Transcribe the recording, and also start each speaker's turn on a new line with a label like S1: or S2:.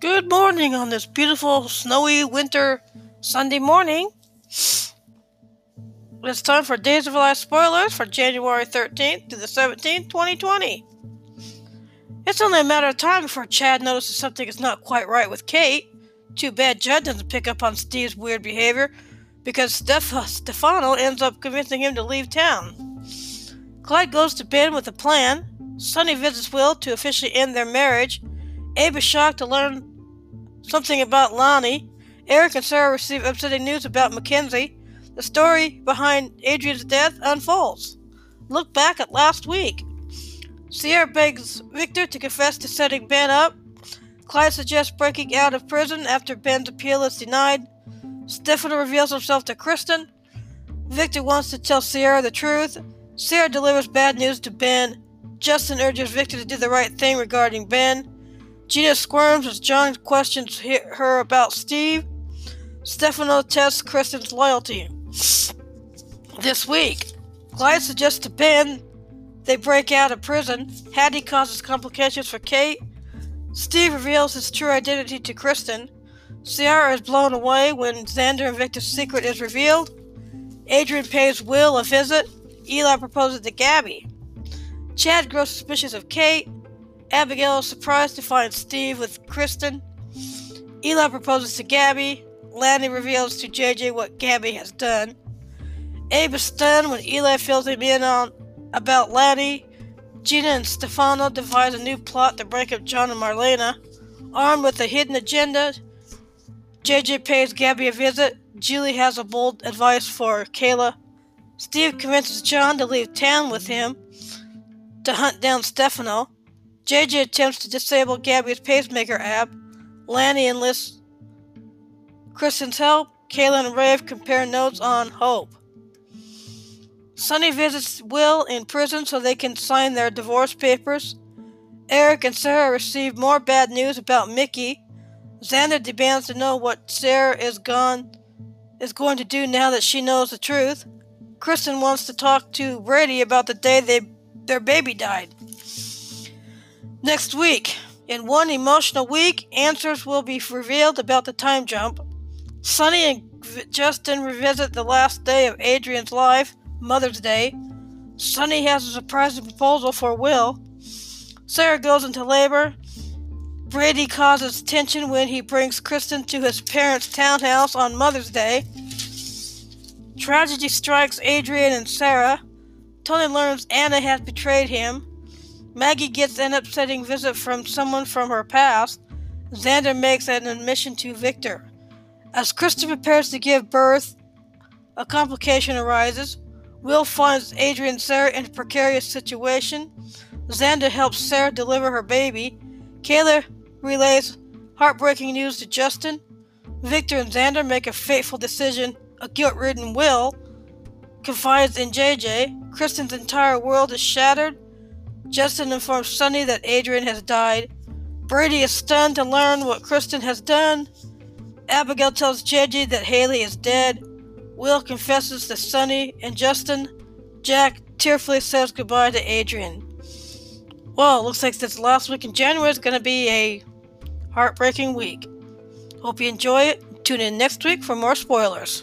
S1: Good morning on this beautiful, snowy winter Sunday morning. It's time for Days of Life spoilers for January 13th to the 17th, 2020. It's only a matter of time before Chad notices something is not quite right with Kate. Too bad Judd doesn't pick up on Steve's weird behavior because Steph- Stefano ends up convincing him to leave town. Clyde goes to Ben with a plan. Sonny visits Will to officially end their marriage. Abe is shocked to learn something about Lani. Eric and Sarah receive upsetting news about Mackenzie. The story behind Adrienne's death unfolds. Look back at last week. Ciara begs Victor to confess to setting Ben up. Clyde suggests breaking out of prison after Ben's appeal is denied. Stefano reveals himself to Kristen. Victor wants to tell Ciara the truth. Sarah delivers bad news to Ben. Justin urges Victor to do the right thing regarding Ben. Gina squirms as John questions her about Steve. Stefano tests Kristen's loyalty. This week, Clyde suggests to Ben they break out of prison. Hattie causes complications for Kate. Steve reveals his true identity to Kristen. Ciara is blown away when Xander and Victor's secret is revealed. Adrienne pays Will a visit. Eli proposes to Gabi. Chad grows suspicious of Kate. Abigail is surprised to find Steve with Kristen. Eli proposes to Gabi. Lani reveals to JJ what Gabi has done. Abe is stunned when Eli fills him in on about Lani. Gina and Stefano devise a new plot to break up John and Marlena. Armed with a hidden agenda, JJ pays Gabi a visit. Julie has a bold advice for Kayla. Steve convinces John to leave town with him to hunt down Stefano. JJ attempts to disable Gabi's pacemaker app. Lani enlists Kristen's help. Kayla and Rafe compare notes on Hope. Sonny visits Will in prison so they can sign their divorce papers. Eric and Sarah receive more bad news about Mickey. Xander demands to know what Sarah is gone is going to do now that she knows the truth. Kristen wants to talk to Brady about the day they their baby died. Next week, in one emotional week, answers will be revealed about the time jump. Sonny and Justin revisit the last day of Adrienne's life, Mother's Day. Sonny has a surprising proposal for Will. Sarah goes into labor. Brady causes tension when he brings Kristen to his parents' townhouse on Mother's Day. Tragedy strikes Adrienne and Sarah. Tony learns Anna has betrayed him. Maggie gets an upsetting visit from someone from her past. Xander makes an admission to Victor. As Kristen prepares to give birth, a complication arises. Will finds Adrienne and Sarah in a precarious situation. Xander helps Sarah deliver her baby. Kayla relays heartbreaking news to Justin. Victor and Xander make a fateful decision. A guilt ridden Will confides in JJ. Kristen's entire world is shattered. Justin informs Sonny that Adrienne has died. Brady is stunned to learn what Kristen has done. Abigail tells JJ that Haley is dead. Will confesses to Sonny and Justin. Jack tearfully says goodbye to Adrienne. Well, it looks like this last week in January is going to be a heartbreaking week. Hope you enjoy it. Tune in next week for more spoilers.